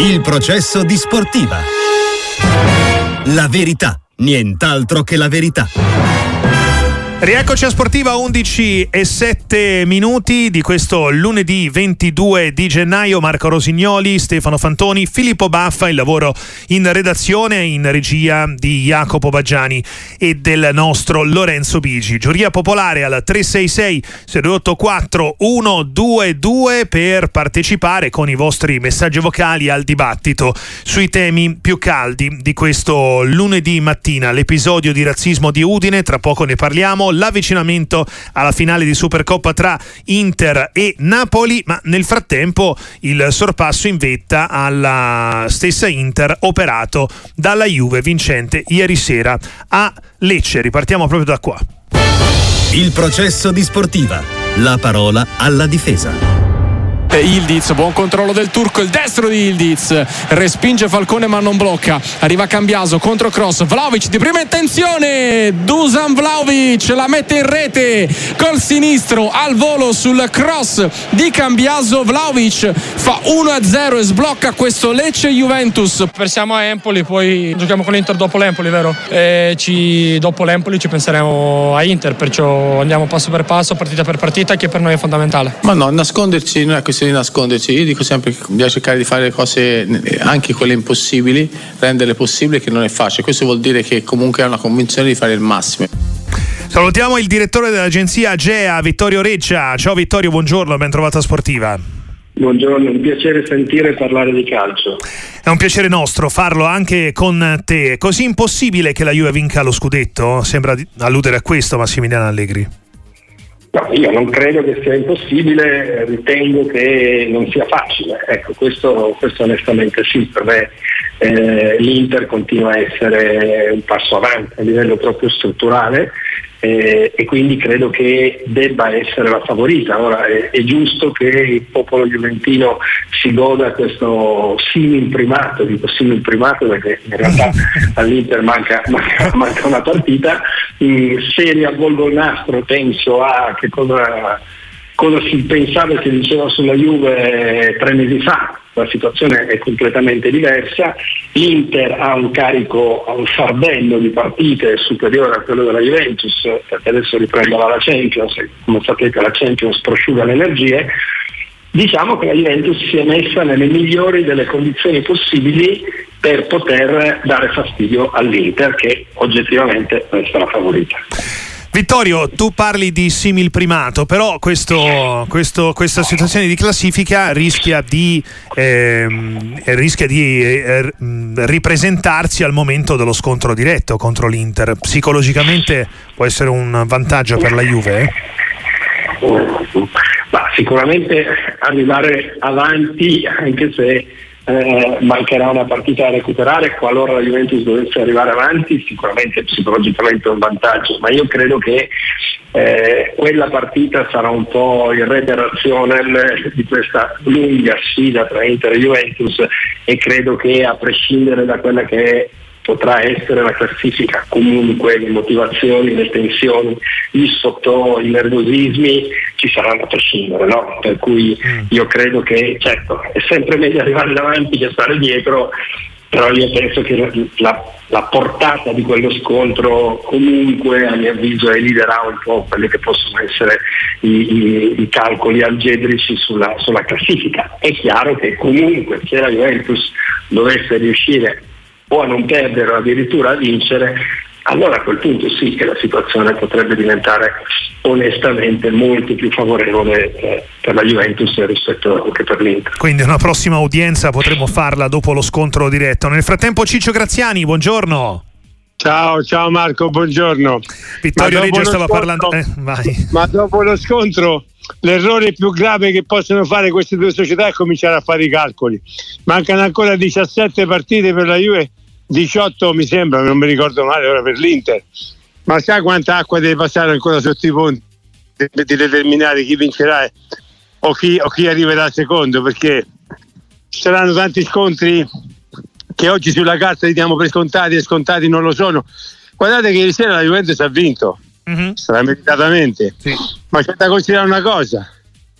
Il processo di sportiva. La verità, nient'altro che la verità. Rieccoci a Sportiva 11 e 7 minuti di questo lunedì 22 di gennaio. Marco Rosignoli, Stefano Fantoni, Filippo Baffa, il lavoro in redazione in regia di Jacopo Baggiani e del nostro Lorenzo Bigi. Giuria popolare al 366 684 122 per partecipare con i vostri messaggi vocali al dibattito sui temi più caldi di questo lunedì mattina. L'episodio di razzismo di Udine, tra poco ne parliamo l'avvicinamento alla finale di Supercoppa tra Inter e Napoli, ma nel frattempo il sorpasso in vetta alla stessa Inter operato dalla Juve vincente ieri sera a Lecce. Ripartiamo proprio da qua. Il processo di sportiva. La parola alla difesa. Ildiz, buon controllo del turco, il destro di Ildiz, respinge Falcone ma non blocca, arriva Cambiaso contro cross, Vlaovic di prima intenzione, Dusan Vlaovic la mette in rete col sinistro al volo sul cross di Cambiaso, Vlaovic fa 1-0 e sblocca questo Lecce Juventus. Versiamo a Empoli, poi giochiamo con l'Inter dopo l'Empoli, vero? E ci, dopo l'Empoli ci penseremo a Inter, perciò andiamo passo per passo, partita per partita, che per noi è fondamentale. Ma no, nasconderci non è questione di nasconderci. Io dico sempre che bisogna cercare di fare le cose, anche quelle impossibili, renderle possibili, che non è facile. Questo vuol dire che comunque è una convinzione di fare il massimo. Salutiamo il direttore dell'agenzia AGEA, Vittorio Reccia. Ciao Vittorio, buongiorno, ben trovata a Sportiva. Buongiorno, un piacere sentire parlare di calcio. È un piacere nostro farlo anche con te. È così impossibile che la Juve vinca lo scudetto? Sembra alludere a questo Massimiliano Allegri. No, io non credo che sia impossibile, ritengo che non sia facile. Ecco, questo, questo onestamente sì, per me eh, l'Inter continua a essere un passo avanti a livello proprio strutturale eh, e quindi credo che debba essere la favorita. Ora è, è, giusto che il popolo juventino si goda questo simil primato, dico simil primato perché in realtà all'Inter manca, manca, manca una partita, mm, se riavvolgo il nastro penso a che cosa, cosa si pensava e si diceva sulla Juve tre mesi fa, la situazione è completamente diversa, l'Inter ha un carico, ha un fardello di partite superiore a quello della Juventus, perché adesso riprenderà la Champions, e come sapete la Champions prosciuga le energie, diciamo che la Juventus si è messa nelle migliori delle condizioni possibili per poter dare fastidio all'Inter che oggettivamente resta la favorita. Vittorio, tu parli di simil primato, però questo, questo, questa situazione di classifica rischia di, ehm, rischia di eh, ripresentarsi al momento dello scontro diretto contro l'Inter. Psicologicamente può essere un vantaggio per la Juve? Ma sicuramente arrivare avanti, anche se eh, mancherà una partita da recuperare, qualora la Juventus dovesse arrivare avanti, sicuramente psicologicamente è un vantaggio, ma io credo che eh, quella partita sarà un po' il re di questa lunga sfida tra Inter e Juventus e credo che a prescindere da quella che è potrà essere la classifica, comunque le motivazioni, le tensioni, gli sotto, i nervosismi ci saranno a prescindere, no? per cui mm. io credo che certo è sempre meglio arrivare davanti che stare dietro, però io penso che la, la, portata di quello scontro comunque a mio avviso eliderà un po' quelli che possono essere i, i, i calcoli algebrici sulla, sulla classifica. È chiaro che comunque se la Juventus dovesse riuscire o a non perdere o addirittura a vincere, allora a quel punto sì che la situazione potrebbe diventare onestamente molto più favorevole eh, per la Juventus rispetto anche per l'Inter. Quindi una prossima udienza potremo farla dopo lo scontro diretto. Nel frattempo Ciccio Graziani, buongiorno. Ciao, ciao Marco, buongiorno. Vittorio Reggio stava scontro, parlando. Eh, ma dopo lo scontro l'errore più grave che possono fare queste due società è cominciare a fare i calcoli. Mancano ancora 17 partite per la Juve 18 mi sembra, non mi ricordo male ora per l'Inter. Ma sa quanta acqua deve passare ancora sotto i ponti di determinare chi vincerà o chi, o chi arriverà secondo? Perché ci saranno tanti scontri che oggi sulla carta li diamo per scontati e scontati non lo sono. Guardate che ieri sera la Juventus ha vinto, mm-hmm. sarà meritatamente, sì. ma c'è da considerare una cosa,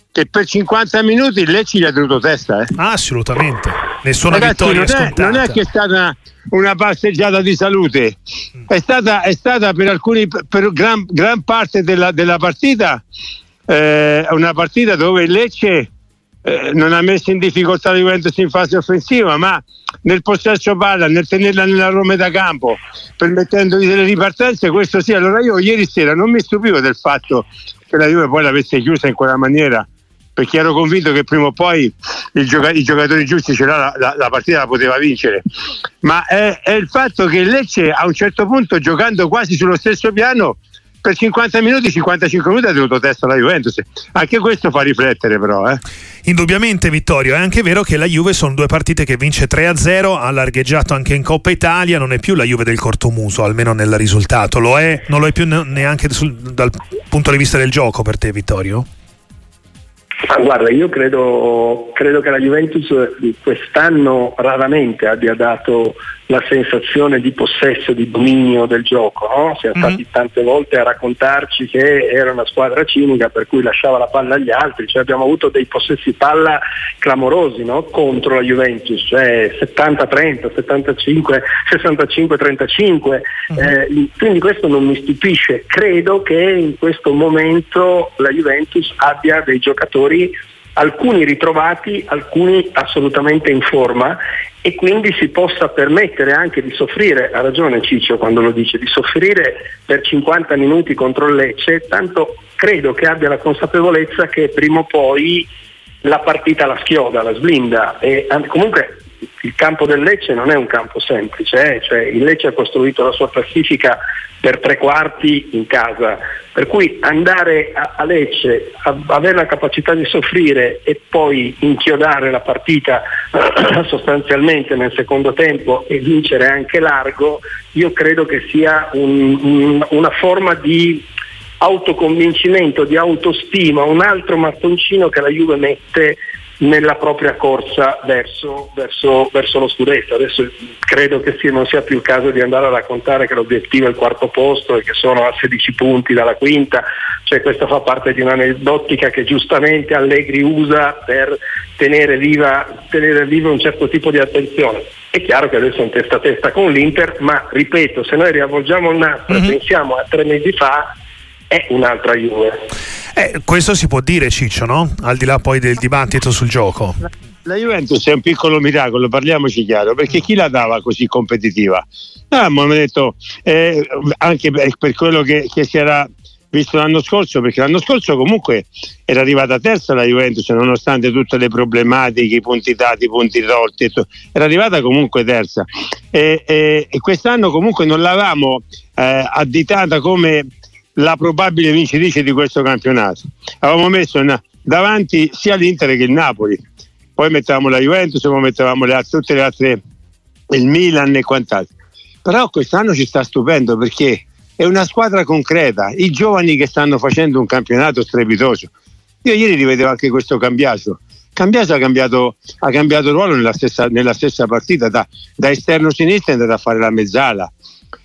che per 50 minuti Lecce gli ha tenuto testa. Eh? assolutamente nessuna Ragazzi, vittoria non è, non è che è stata una passeggiata di salute, è stata, è stata per alcuni, per gran, gran parte della, della partita, eh, una partita dove il Lecce eh, non ha messo in difficoltà la Juventus in fase offensiva, ma nel possesso palla, nel tenerla nella Roma da campo, permettendogli delle ripartenze, questo sì. Allora io ieri sera non mi stupivo del fatto che la Juve poi l'avesse chiusa in quella maniera, perché ero convinto che prima o poi gioca- i giocatori giusti ce la, la, la partita la poteva vincere. Ma è, è il fatto che Lecce a un certo punto, giocando quasi sullo stesso piano, per 50 minuti, 55 minuti ha tenuto testa la Juventus. Anche questo fa riflettere, però. Eh. Indubbiamente Vittorio, è anche vero che la Juve sono due partite che vince 3-0, ha largheggiato anche in Coppa Italia, non è più la Juve del cortomuso, almeno nel risultato, lo è, non lo è più neanche sul, dal punto di vista del gioco per te Vittorio? Ma guarda, io credo, credo che la Juventus quest'anno raramente abbia dato la sensazione di possesso, di dominio del gioco. No? Siamo mm-hmm. stati tante volte a raccontarci che era una squadra cinica per cui lasciava la palla agli altri, cioè abbiamo avuto dei possessi palla clamorosi no? contro la Juventus, cioè 70-30, 75, 65-35, mm-hmm. eh, quindi questo non mi stupisce. Credo che in questo momento la Juventus abbia dei giocatori alcuni ritrovati, alcuni assolutamente in forma e quindi si possa permettere anche di soffrire, ha ragione Ciccio quando lo dice, di soffrire per 50 minuti contro il Lecce, tanto credo che abbia la consapevolezza che prima o poi la partita la schioda, la sblinda e comunque il campo del Lecce non è un campo semplice, eh? cioè il Lecce ha costruito la sua classifica per tre quarti in casa, per cui andare a, a Lecce, a, avere la capacità di soffrire e poi inchiodare la partita sostanzialmente nel secondo tempo e vincere anche largo, io credo che sia un, un, una forma di autoconvincimento, di autostima, un altro mattoncino che la Juve mette nella propria corsa verso, verso, verso, lo scudetto. Adesso credo che sia, non sia più il caso di andare a raccontare che l'obiettivo è il quarto posto e che sono a 16 punti dalla quinta, cioè questa fa parte di un'aneddotica che giustamente Allegri usa per tenere viva, tenere viva un certo tipo di attenzione. È chiaro che adesso è in testa a testa con l'Inter, ma ripeto, se noi riavvolgiamo il nastro mm-hmm. e pensiamo a tre mesi fa, è un'altra Juve. Eh, questo si può dire Ciccio, no? Al di là poi del dibattito sul gioco. La Juventus è un piccolo miracolo, parliamoci chiaro, perché chi la dava così competitiva? No, abbiamo detto eh, anche per quello che, che si era visto l'anno scorso, perché l'anno scorso comunque era arrivata terza la Juventus, nonostante tutte le problematiche, i punti dati, i punti tolti, era arrivata comunque terza. E, e, e quest'anno comunque non l'avevamo eh, additata come la probabile vincitrice di questo campionato. Avevamo messo una, davanti sia l'Inter che il Napoli, poi mettevamo la Juventus, poi mettevamo le tutte le altre, il Milan e quant'altro. Però quest'anno ci sta stupendo perché è una squadra concreta, i giovani che stanno facendo un campionato strepitoso. Io ieri rivedevo anche questo Cambiaso. Cambiaso ha cambiato, ha cambiato ruolo nella stessa, nella stessa partita, da, da esterno sinistro è andato a fare la mezzala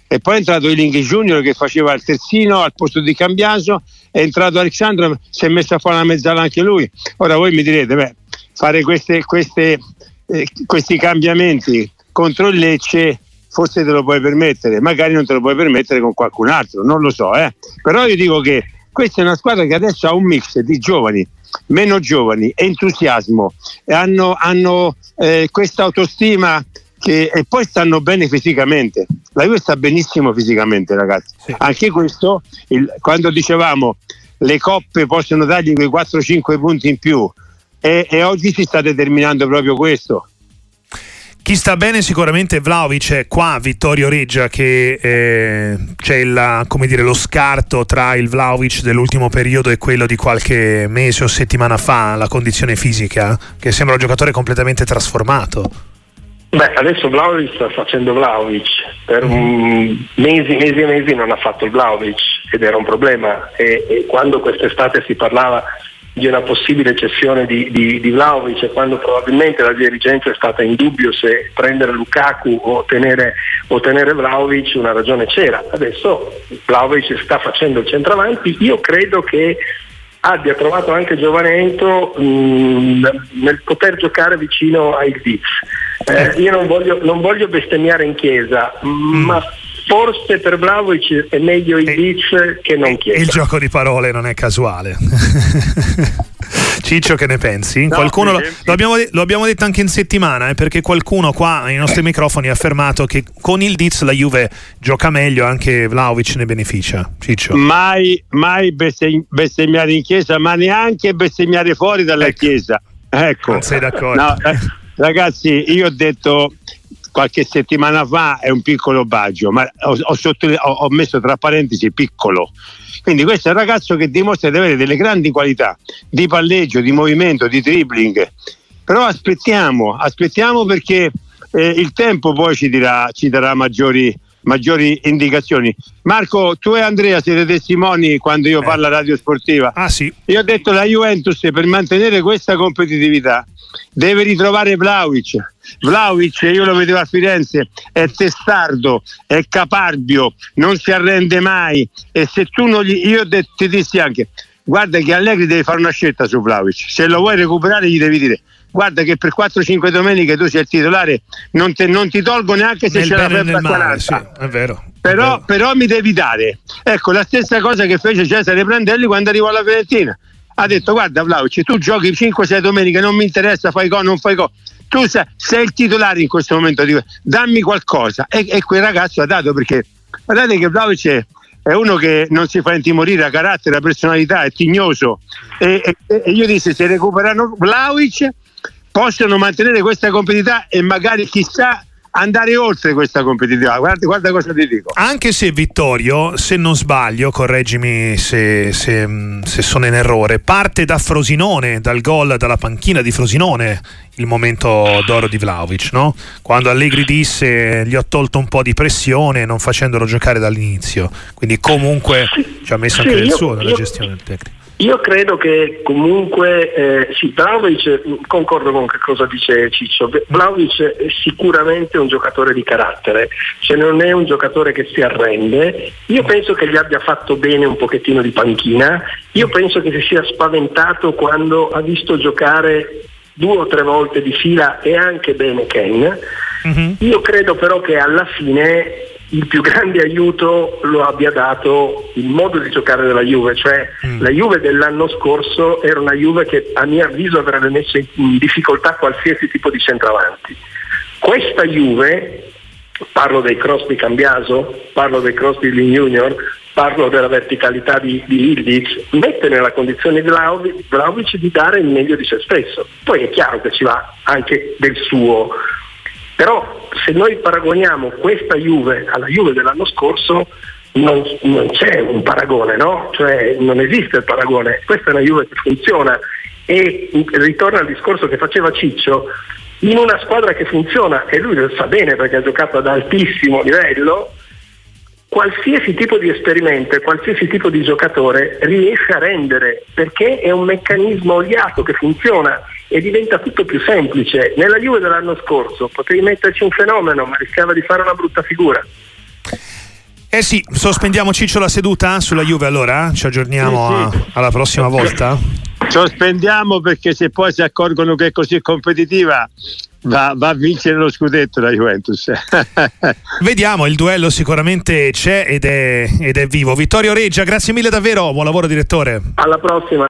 e poi è entrato Iling Junior che faceva il terzino al posto di Cambiaso, è entrato Alexandro, si è messo a fare la mezzala anche lui. Ora voi mi direte, beh, fare queste, queste, eh, questi cambiamenti contro il Lecce forse te lo puoi permettere, magari non te lo puoi permettere con qualcun altro, non lo so, eh. però io dico che questa è una squadra che adesso ha un mix di giovani, meno giovani, entusiasmo, hanno, hanno eh, questa autostima che, e poi stanno bene fisicamente. La Juve sta benissimo fisicamente, ragazzi. Sì. Anche questo, il, quando dicevamo le coppe possono dargli quei 4-5 punti in più, e, e oggi si sta determinando proprio questo. Chi sta bene sicuramente è Vlaovic, è qua Vittorio Reggia che eh, c'è la, dire, lo scarto tra il Vlaovic dell'ultimo periodo e quello di qualche mese o settimana fa, la condizione fisica, che sembra un giocatore completamente trasformato. Beh, adesso Vlaovic sta facendo Vlaovic, per um, mesi, mesi e mesi non ha fatto il Vlaovic ed era un problema. E, e quando quest'estate si parlava di una possibile cessione di, di, di Vlaovic e quando probabilmente la dirigenza è stata in dubbio se prendere Lukaku o tenere, o tenere Vlaovic una ragione c'era. Adesso Vlaovic sta facendo il centravanti, io credo che abbia trovato anche Giovanetto mh, nel poter giocare vicino ai Diz Eh, io non voglio, non voglio bestemmiare in chiesa, mm. ma forse per Vlaovic è meglio il Diz che non chiesa. Il gioco di parole non è casuale. Ciccio, che ne pensi? No, qualcuno lo, lo abbiamo, lo abbiamo detto anche in settimana, eh, perché qualcuno qua nei nostri microfoni ha affermato che con il Diz la Juve gioca meglio, anche Vlaovic ne beneficia. Ciccio. Mai, mai bestem- bestemmiare in chiesa, ma neanche bestemmiare fuori dalla Ecco. chiesa. Ecco. Non sei d'accordo? No, eh, ragazzi, io ho detto qualche settimana fa è un piccolo baggio, ma ho, ho ho messo tra parentesi piccolo. Quindi questo è un ragazzo che dimostra di avere delle grandi qualità di palleggio, di movimento, di dribbling. Però aspettiamo, aspettiamo perché eh, il tempo poi ci, dirà, ci darà maggiori, maggiori indicazioni. Marco, tu e Andrea siete testimoni quando io parlo a Radio Sportiva. Ah sì, Io ho detto la Juventus per mantenere questa competitività deve ritrovare Vlaovic. Vlaovic, io lo vedevo a Firenze, è testardo, è caparbio, non si arrende mai e se tu non gli... Io ti dissi anche, guarda che Allegri deve fare una scelta su Vlaovic, se lo vuoi recuperare gli devi dire guarda che per 4-5 domeniche tu sei il titolare, non, te- non ti tolgo neanche se nel c'è la febbre a male, 40 sì, è vero. però, però mi devi dare. Ecco, la stessa cosa che fece Cesare Prandelli quando arrivò alla Fiorentina. Ha detto, guarda Vlaovic, tu giochi 5-6 domeniche, non mi interessa, fai gol, non fai gol. Tu sei, sei il titolare in questo momento, dico, dammi qualcosa. E, e quel ragazzo ha dato perché, guardate che Vlaovic è, è uno che non si fa intimorire a carattere, a personalità, è tignoso. E, e- e io dissi, se recuperano Vlaovic possono mantenere questa competitività e magari chissà andare oltre questa competitività. Guarda, guarda cosa ti dico. Anche se Vittorio, se non sbaglio, correggimi se, se, se sono in errore, parte da Frosinone, dal gol dalla panchina di Frosinone, il momento d'oro di Vlaovic, no? Quando Allegri disse gli ho tolto un po' di pressione non facendolo giocare dall'inizio. Quindi comunque ci ha messo Sì, anche del io- suo nella io- gestione del tecnico. Io credo che comunque eh, sì, Vlaovic, concordo con che cosa dice Ciccio, Vlaovic è sicuramente un giocatore di carattere, cioè non è un giocatore che si arrende, io penso che gli abbia fatto bene un pochettino di panchina, io penso che si sia spaventato quando ha visto giocare due o tre volte di fila e anche bene Ken. Mhm. Io credo però che alla fine il più grande aiuto lo abbia dato il modo di giocare della Juve, cioè Mm. la Juve dell'anno scorso era una Juve che a mio avviso avrebbe messo in- difficoltà qualsiasi tipo di centravanti. Questa Juve, parlo dei cross di Cambiaso, parlo dei cross di Lin Junior, parlo della verticalità di, di Ildiz, mette nella condizione Vlaovic di dare il meglio di se stesso. Poi è chiaro che ci va anche del suo. Però se noi paragoniamo questa Juve alla Juve dell'anno scorso non, non c'è un paragone, no? Cioè non esiste il paragone. Questa è una Juve che funziona e ritorna al discorso che faceva Ciccio, in una squadra che funziona, e lui lo sa bene perché ha giocato ad altissimo livello, qualsiasi tipo di esperimento e qualsiasi tipo di giocatore riesce a rendere perché è un meccanismo oliato che funziona e diventa tutto più semplice. Nella Juve dell'anno scorso potevi metterci un fenomeno ma rischiava di fare una brutta figura. Eh sì, sospendiamo Ciccio la seduta sulla Juve allora? Ci aggiorniamo Sì, sì. a- alla prossima volta? Sospendiamo perché se poi si accorgono che è così competitiva va, va a vincere lo scudetto la Juventus. Vediamo, il duello sicuramente c'è ed è, ed è vivo. Vittorio Reggia, grazie mille davvero, buon lavoro direttore. Alla prossima.